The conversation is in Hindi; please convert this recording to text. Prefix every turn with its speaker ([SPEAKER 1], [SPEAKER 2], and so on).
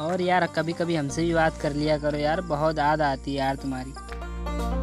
[SPEAKER 1] और यार कभी कभी हमसे भी बात कर लिया करो यार, बहुत याद आती है यार तुम्हारी।